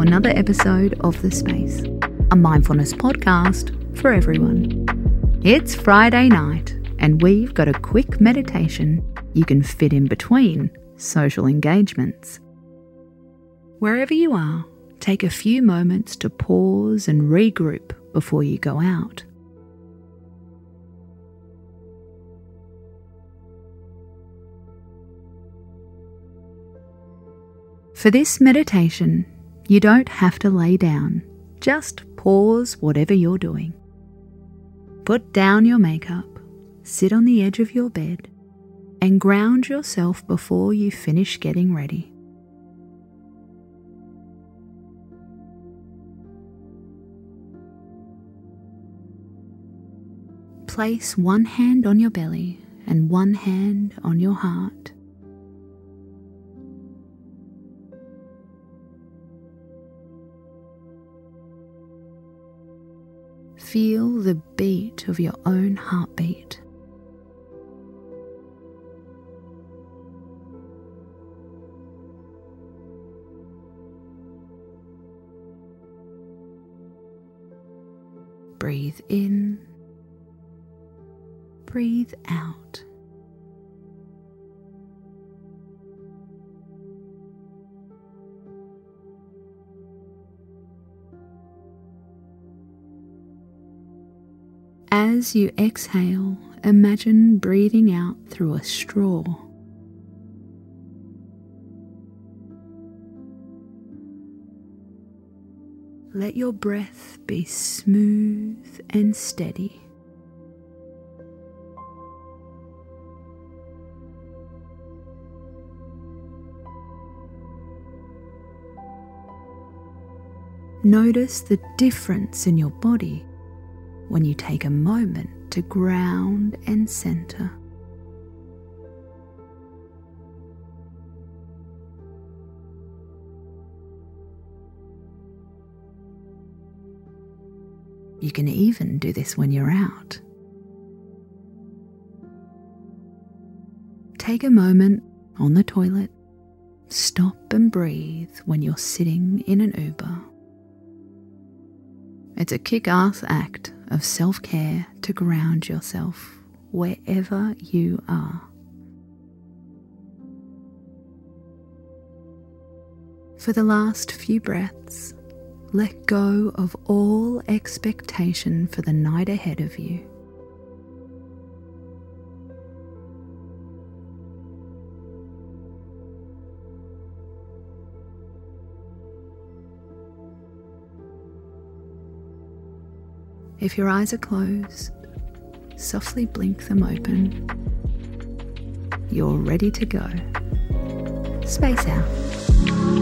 another episode of The Space, a mindfulness podcast for everyone. It's Friday night, and we've got a quick meditation you can fit in between social engagements. Wherever you are, take a few moments to pause and regroup before you go out. For this meditation, you don't have to lay down, just pause whatever you're doing. Put down your makeup, sit on the edge of your bed, and ground yourself before you finish getting ready. Place one hand on your belly and one hand on your heart. Feel the beat of your own heartbeat. Breathe in, breathe out. As you exhale, imagine breathing out through a straw. Let your breath be smooth and steady. Notice the difference in your body when you take a moment to ground and center. You can even do this when you're out. Take a moment on the toilet, stop and breathe when you're sitting in an Uber. It's a kick ass act of self care to ground yourself wherever you are. For the last few breaths, let go of all expectation for the night ahead of you. If your eyes are closed, softly blink them open. You're ready to go. Space out.